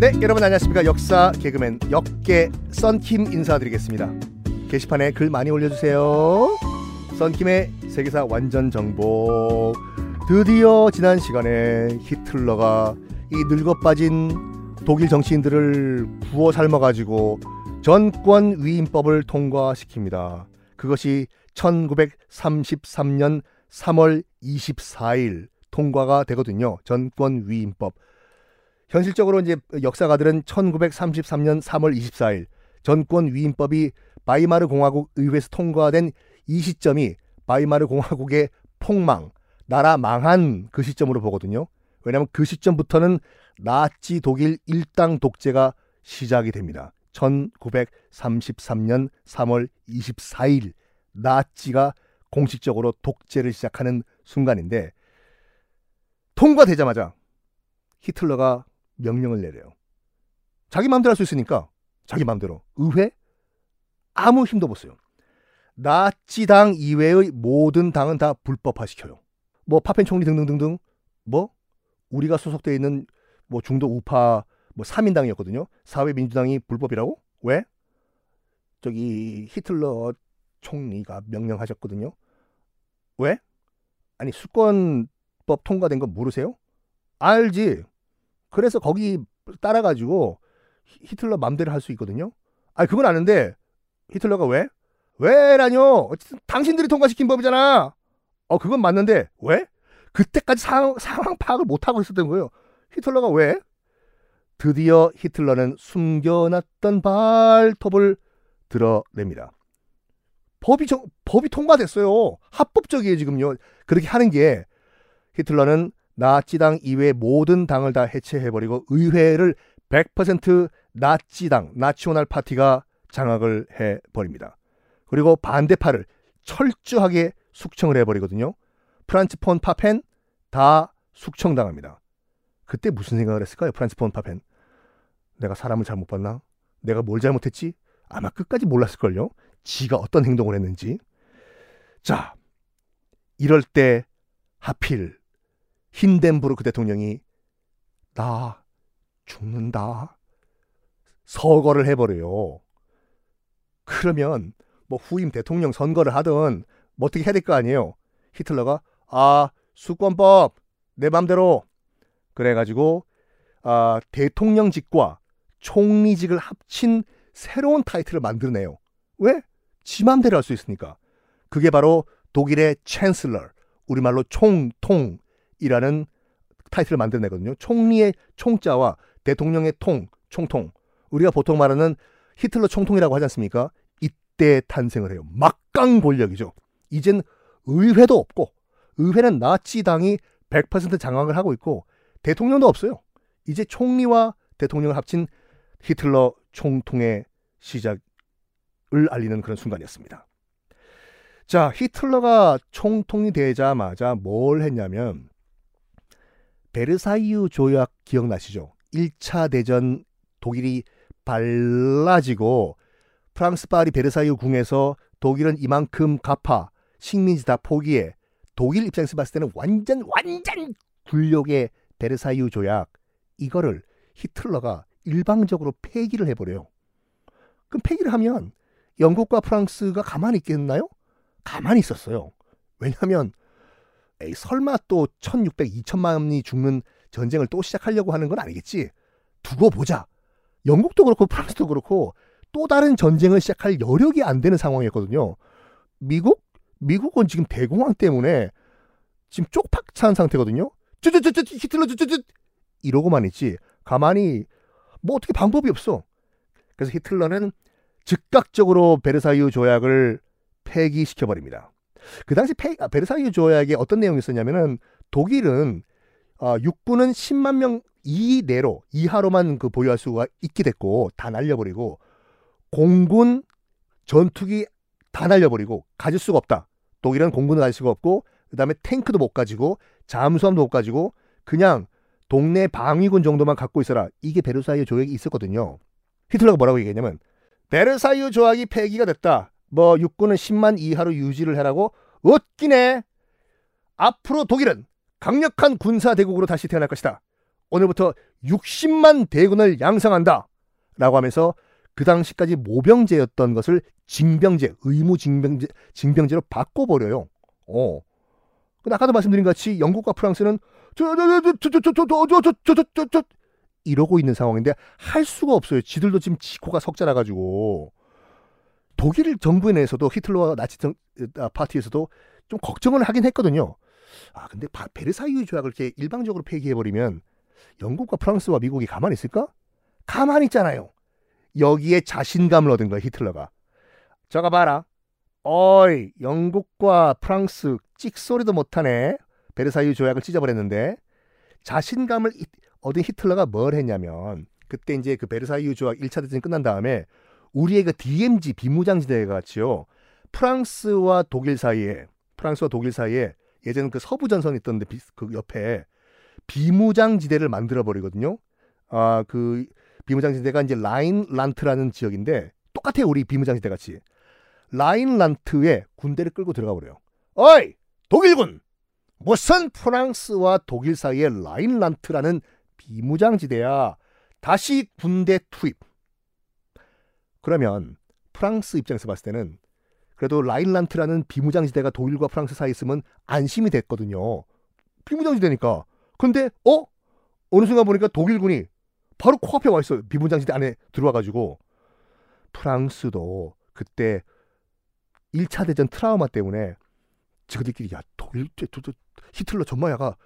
네, 여러분 안녕하십니까. 역사 개그맨 역계 썬킴 인사드리겠습니다. 게시판에 글 많이 올려주세요. 썬킴의 세계사 완전 정보. 드디어 지난 시간에 히틀러가 이 늙어 빠진 독일 정치인들을 부어 삶아가지고 전권 위임법을 통과시킵니다. 그것이 1933년 3월 24일 통과가 되거든요. 전권 위임법. 현실적으로 이제 역사가들은 1933년 3월 24일 전권 위임법이 바이마르 공화국 의회에서 통과된 이 시점이 바이마르 공화국의 폭망, 나라 망한 그 시점으로 보거든요. 왜냐하면 그 시점부터는 나치 독일 일당 독재가 시작이 됩니다. 1933년 3월 24일 나치가 공식적으로 독재를 시작하는 순간인데 통과되자마자 히틀러가 명령을 내려요. 자기 마음대로 할 수 있으니까 자기 마음대로 의회 아무 힘도 못 써요. 나치당 이외의 모든 당은 다 불법화시켜요. 뭐 파펜 총리 등등등등 뭐 우리가 소속돼 있는 뭐 중도 우파 뭐 3인당이었거든요. 사회민주당이 불법이라고? 왜? 저기 히틀러 총리가 명령하셨거든요. 왜? 아니 수권법 통과된 거 모르세요? 알지. 그래서 거기 따라가지고 히틀러 맘대로 할 수 있거든요. 아니 그건 아는데 히틀러가 왜? 왜라뇨? 어쨌든 당신들이 통과시킨 법이잖아. 어 그건 맞는데 왜? 그때까지 상황, 상황 파악을 못하고 있었던 거예요. 히틀러가 왜? 드디어 히틀러는 숨겨놨던 발톱을 드러냅니다. 법이 정, 법이 통과됐어요. 합법적이에요 지금요. 그렇게 하는 게 히틀러는 나치당 이외 모든 당을 다 해체해버리고 의회를 100% 나치당, 나치오날 파티가 장악을 해버립니다. 그리고 반대파를 철저하게 숙청을 해버리거든요. 프란츠 폰 파펜 다 숙청당합니다. 그때 무슨 생각을 했을까요? 프란츠 폰 파펜. 내가 사람을 잘못 봤나? 내가 뭘 잘못했지? 아마 끝까지 몰랐을걸요. 지가 어떤 행동을 했는지. 자, 이럴 때 하필 힌덴부르크 대통령이 나 죽는다. 서거를 해버려요. 그러면 뭐 후임 대통령 선거를 하든 뭐 어떻게 해야 될 거 아니에요. 히틀러가 아 수권법 내 맘대로 그래가지고 아 대통령직과 총리직을 합친 새로운 타이틀을 만들어내요. 왜? 지 맘대로 할 수 있으니까. 그게 바로 독일의 챈슬러, 우리말로 총통이라는 타이틀을 만들어내거든요. 총리의 총자와 대통령의 통, 총통. 우리가 보통 말하는 히틀러 총통이라고 하지 않습니까? 이때 탄생을 해요. 막강 권력이죠. 이젠 의회도 없고 의회는 나치당이 100% 장악을 하고 있고 대통령도 없어요. 이제 총리와 대통령을 합친 히틀러 총통의 시작을 알리는 그런 순간이었습니다. 자, 히틀러가 총통이 되자마자 뭘 했냐면 베르사유 조약 기억나시죠? 1차 대전 독일이 발라지고 프랑스 파리 베르사유 궁에서 독일은 이만큼 갚아 식민지 다 포기해 독일 입장에서 봤을 때는 완전 완전 굴욕의 베르사유 조약 이거를 히틀러가 일방적으로 폐기를 해버려요. 그럼 폐기를 하면 영국과 프랑스가 가만히 있겠나요? 가만히 있었어요. 왜냐하면 에이, 설마 또 1600, 2000만이 죽는 전쟁을 또 시작하려고 하는 건 아니겠지. 두고 보자. 영국도 그렇고 프랑스도 그렇고 또 다른 전쟁을 시작할 여력이 안 되는 상황이었거든요. 미국? 미국은 지금 대공황 때문에 지금 쪽박 찬 상태거든요. 쭈쭈쭈쭈 히틀러 쭈쭈쭈 이러고만 있지. 가만히 뭐 어떻게 방법이 없어. 그래서 히틀러는 즉각적으로 베르사유 조약을 폐기시켜 버립니다. 그 당시 페, 아, 베르사유 조약에 어떤 내용이 있었냐면은 독일은 어, 육군은 10만 명 이내로 이하로만 그 보유할 수가 있게 됐고 다 날려버리고 공군 전투기 다 날려버리고 가질 수가 없다. 독일은 공군을 가질 수가 없고 그다음에 탱크도 못 가지고 잠수함도 못 가지고 그냥 동네 방위군 정도만 갖고 있어라. 이게 베르사유 조약이 있었거든요. 히틀러가 뭐라고 얘기했냐면 베르사유 조약이 폐기가 됐다. 뭐 육군은 10만 이하로 유지를 해라고 웃기네. 앞으로 독일은 강력한 군사 대국으로 다시 태어날 것이다. 오늘부터 60만 대군을 양성한다. 라고 하면서 그 당시까지 모병제였던 것을 징병제, 의무 징병제, 징병제로 바꿔버려요. 어. 근데 아까도 말씀드린 같이 영국과 프랑스는 저저저저저저저저저저 이러고 있는 상황인데 할 수가 없어요. 지들도 지금 지코가 석자라 가지고 독일 정부 내에서도 히틀러와 나치 파티에서도 좀 걱정을 하긴 했거든요. 아 근데 베르사유 조약을 이렇게 일방적으로 폐기해 버리면 영국과 프랑스와 미국이 가만히 있을까? 가만히 있잖아요. 여기에 자신감을 얻은 거야 히틀러가. 저거 봐라. 어이 영국과 프랑스 찍소리도 못하네. 베르사유 조약을 찢어버렸는데 자신감을 얻은 히틀러가 뭘 했냐면 그때 이제 그 베르사유 조약 1차 대전이 끝난 다음에 우리의 그 DMZ 비무장지대 같이요. 프랑스와 독일 사이에 프랑스와 독일 사이에 예전에 그 서부 전선 있던데 그 옆에 비무장지대를 만들어 버리거든요. 아 그 비무장지대가 이제 라인란트라는 지역인데 똑같아요 우리 비무장지대 같이 라인란트에 군대를 끌고 들어가 버려요. 어이 독일군 무슨 프랑스와 독일 사이에 라인란트라는 비무장지대야. 다시 군대 투입. 그러면 프랑스 입장에서 봤을 때는 그래도 라인란트라는 비무장지대가 독일과 프랑스 사이에 있으면 안심이 됐거든요. 비무장지대니까. 근데 어? 어느 순간 보니까 독일군이 바로 코앞에 와 있어요. 비무장지대 안에 들어와 가지고 프랑스도 그때 1차 대전 트라우마 때문에 저들끼리 야 독일 히틀러 전마야가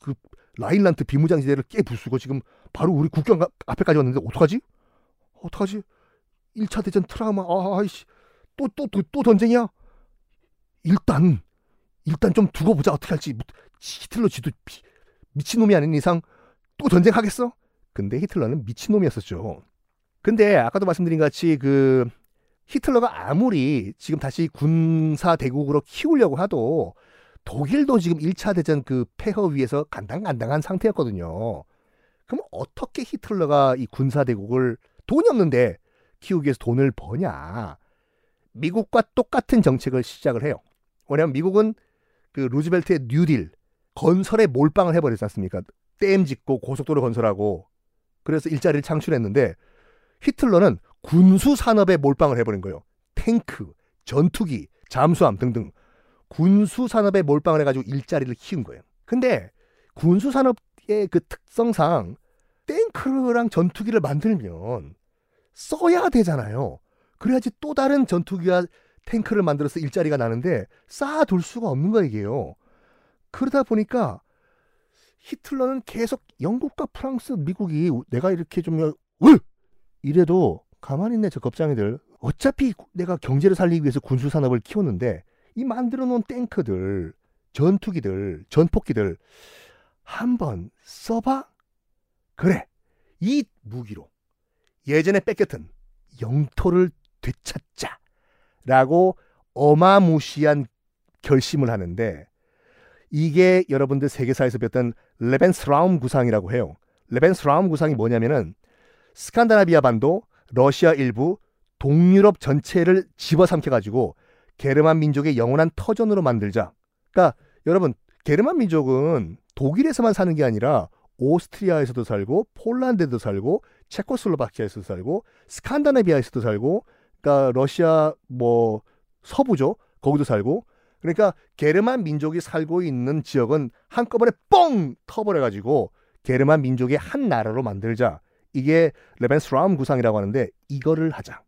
그 라인란트 비무장 지대를 깨 부수고 지금 바로 우리 국경 앞에까지 왔는데 어떡하지? 어떡하지? 1차 대전 트라우마 아이씨 또 또또또 전쟁이야? 일단 일단 좀 두고 보자 어떻게 할지 히틀러 지도 미친놈이 아닌 이상 또 전쟁하겠어? 근데 히틀러는 미친놈이었었죠. 근데 아까도 말씀드린 같이 그 히틀러가 아무리 지금 다시 군사 대국으로 키우려고 하도 독일도 지금 1차 대전 그 폐허 위에서 간당간당한 상태였거든요. 그럼 어떻게 히틀러가 이 군사 대국을 돈이 없는데 키우기 위해서 돈을 버냐? 미국과 똑같은 정책을 시작을 해요. 왜냐하면 미국은 그 루즈벨트의 뉴딜 건설에 몰빵을 해버리지 않습니까? 댐 짓고 고속도로 건설하고 그래서 일자리를 창출했는데 히틀러는 군수 산업에 몰빵을 해버린 거예요. 탱크, 전투기, 잠수함 등등 군수 산업에 몰빵을 해가지고 일자리를 키운 거예요. 근데 군수 산업의 그 특성상 탱크랑 전투기를 만들면 써야 되잖아요. 그래야지 또 다른 전투기와 탱크를 만들어서 일자리가 나는데 쌓아둘 수가 없는 거예요. 그러다 보니까 히틀러는 계속 영국과 프랑스, 미국이 내가 이렇게 좀 으! 이래도 가만히 있네 저 겁장이들. 어차피 내가 경제를 살리기 위해서 군수 산업을 키웠는데 이 만들어 놓은 탱크들, 전투기들, 전폭기들 한번 써봐? 그래. 이 무기로 예전에 뺏겼던 영토를 되찾자. 라고 어마무시한 결심을 하는데 이게 여러분들 세계사에서 배웠던 레벤스라움 구상이라고 해요. 레벤스라움 구상이 뭐냐면은 스칸다나비아 반도, 러시아 일부, 동유럽 전체를 집어삼켜 가지고 게르만 민족의 영원한 터전으로 만들자. 그러니까 여러분 게르만 민족은 독일에서만 사는 게 아니라 오스트리아에서도 살고 폴란드에도 살고 체코슬로바키아에서도 살고 스칸다나비아에서도 살고 그러니까 러시아 뭐 서부죠. 거기도 살고. 그러니까 게르만 민족이 살고 있는 지역은 한꺼번에 뻥 터버려 가지고 게르만 민족의 한 나라로 만들자. 이게 레벤스라움 구상이라고 하는데 이거를 하자.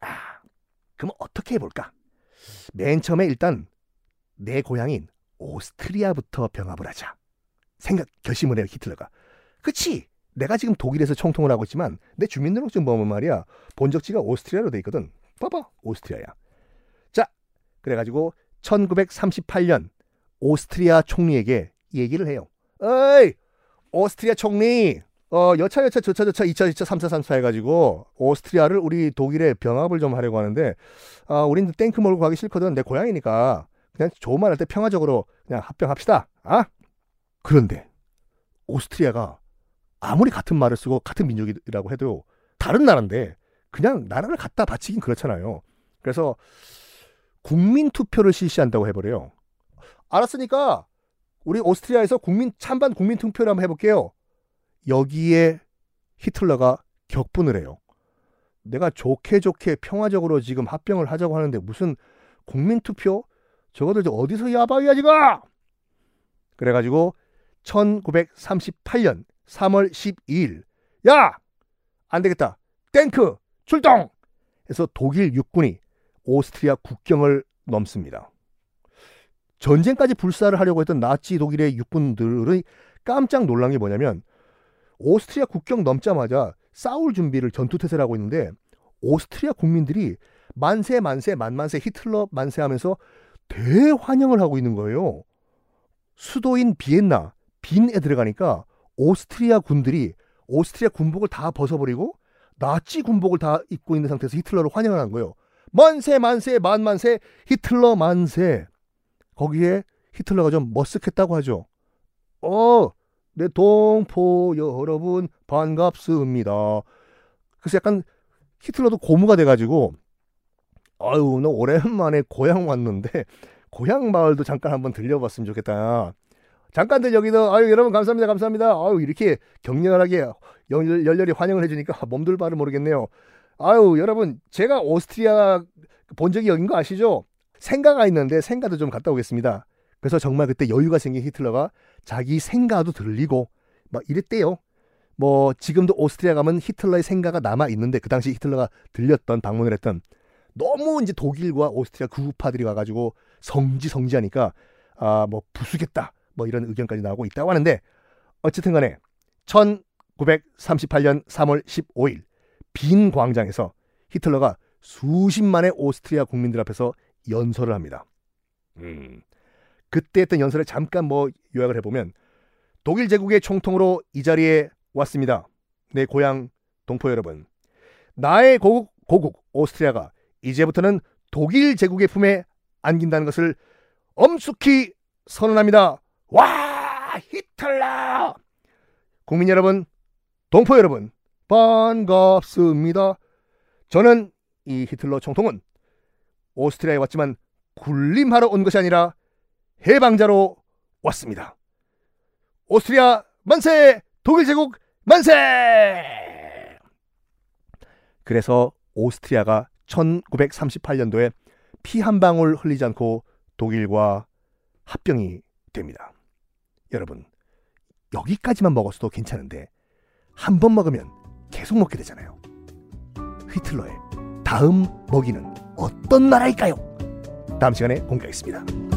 아 그럼 어떻게 해볼까 맨 처음에 일단 내 고향인 오스트리아부터 병합을 하자. 생각 결심을 해요 히틀러가. 그치? 내가 지금 독일에서 총통을 하고 있지만 내 주민등록증 보면 말이야 본적지가 오스트리아로 돼 있거든. 봐봐 오스트리아야. 자 그래가지고 1938년 오스트리아 총리에게 얘기를 해요. 어이 오스트리아 총리 어, 여차 여차 저차 저차 2차 2차 3차 3차 해가지고 오스트리아를 우리 독일에 병합을 좀 하려고 하는데 아, 우린 땡크 몰고 가기 싫거든. 내 고향이니까 그냥 좋은 말 할 때 평화적으로 그냥 합병합시다. 아? 그런데 오스트리아가 아무리 같은 말을 쓰고 같은 민족이라고 해도 다른 나라인데 그냥 나라를 갖다 바치긴 그렇잖아요. 그래서 국민 투표를 실시한다고 해버려요. 알았으니까 우리 오스트리아에서 국민 찬반 국민 투표를 한번 해볼게요. 여기에 히틀러가 격분을 해요. 내가 좋게 좋게 평화적으로 지금 합병을 하자고 하는데 무슨 국민 투표? 저거들 어디서 야바위야 지금? 그래가지고 1938년 3월 12일 야! 안 되겠다. 탱크 출동! 해서 독일 육군이 오스트리아 국경을 넘습니다. 전쟁까지 불사를 하려고 했던 나치 독일의 육군들의 깜짝 놀란 게 뭐냐면 오스트리아 국경 넘자마자 싸울 준비를 전투태세를 하고 있는데 오스트리아 국민들이 만세 만세 만만세 히틀러 만세 하면서 대환영을 하고 있는 거예요. 수도인 비엔나 빈에 들어가니까 오스트리아 군들이 오스트리아 군복을 다 벗어버리고 나치 군복을 다 입고 있는 상태에서 히틀러를 환영을 한 거예요. 만세 만세 만만세 히틀러 만세. 거기에 히틀러가 좀 머쓱했다고 하죠. 어, 내 동포 여러분 반갑습니다. 그래서 약간 히틀러도 고무가 돼가지고 아유 너 오랜만에 고향 왔는데 고향 마을도 잠깐 한번 들려봤으면 좋겠다. 잠깐들 여기도 아유 여러분 감사합니다 감사합니다. 아유 이렇게 격렬하게 열, 열렬히 환영을 해주니까 몸둘 바를 모르겠네요. 아유 여러분 제가 오스트리아 본 적이 여긴 거 아시죠? 생가가 있는데 생가도 좀 갔다 오겠습니다. 그래서 정말 그때 여유가 생긴 히틀러가 자기 생가도 들리고 막 이랬대요. 뭐 지금도 오스트리아 가면 히틀러의 생가가 남아 있는데 그 당시 히틀러가 들렸던 방문을 했던 너무 이제 독일과 오스트리아 구우파들이 와가지고 성지 성지하니까 아 뭐 부수겠다 뭐 이런 의견까지 나오고 있다고 하는데 어쨌든간에 1938년 3월 15일 빈 광장에서 히틀러가 수십만의 오스트리아 국민들 앞에서 연설을 합니다. 음, 그때 했던 연설을 잠깐 뭐 요약을 해보면 독일 제국의 총통으로 이 자리에 왔습니다. 내 고향 동포 여러분. 나의 고국, 고국 오스트리아가 이제부터는 독일 제국의 품에 안긴다는 것을 엄숙히 선언합니다. 와! 히틀러! 국민 여러분, 동포 여러분, 반갑습니다. 저는 이 히틀러 총통은 오스트리아에 왔지만 군림하러 온 것이 아니라 해방자로 왔습니다. 오스트리아 만세! 독일 제국 만세! 그래서 오스트리아가 1938년도에 피 한 방울 흘리지 않고 독일과 합병이 됩니다. 여러분, 여기까지만 먹었어도 괜찮은데 한 번 먹으면 계속 먹게 되잖아요. 히틀러의 다음 먹이는 어떤 나라일까요? 다음 시간에 공개하겠습니다.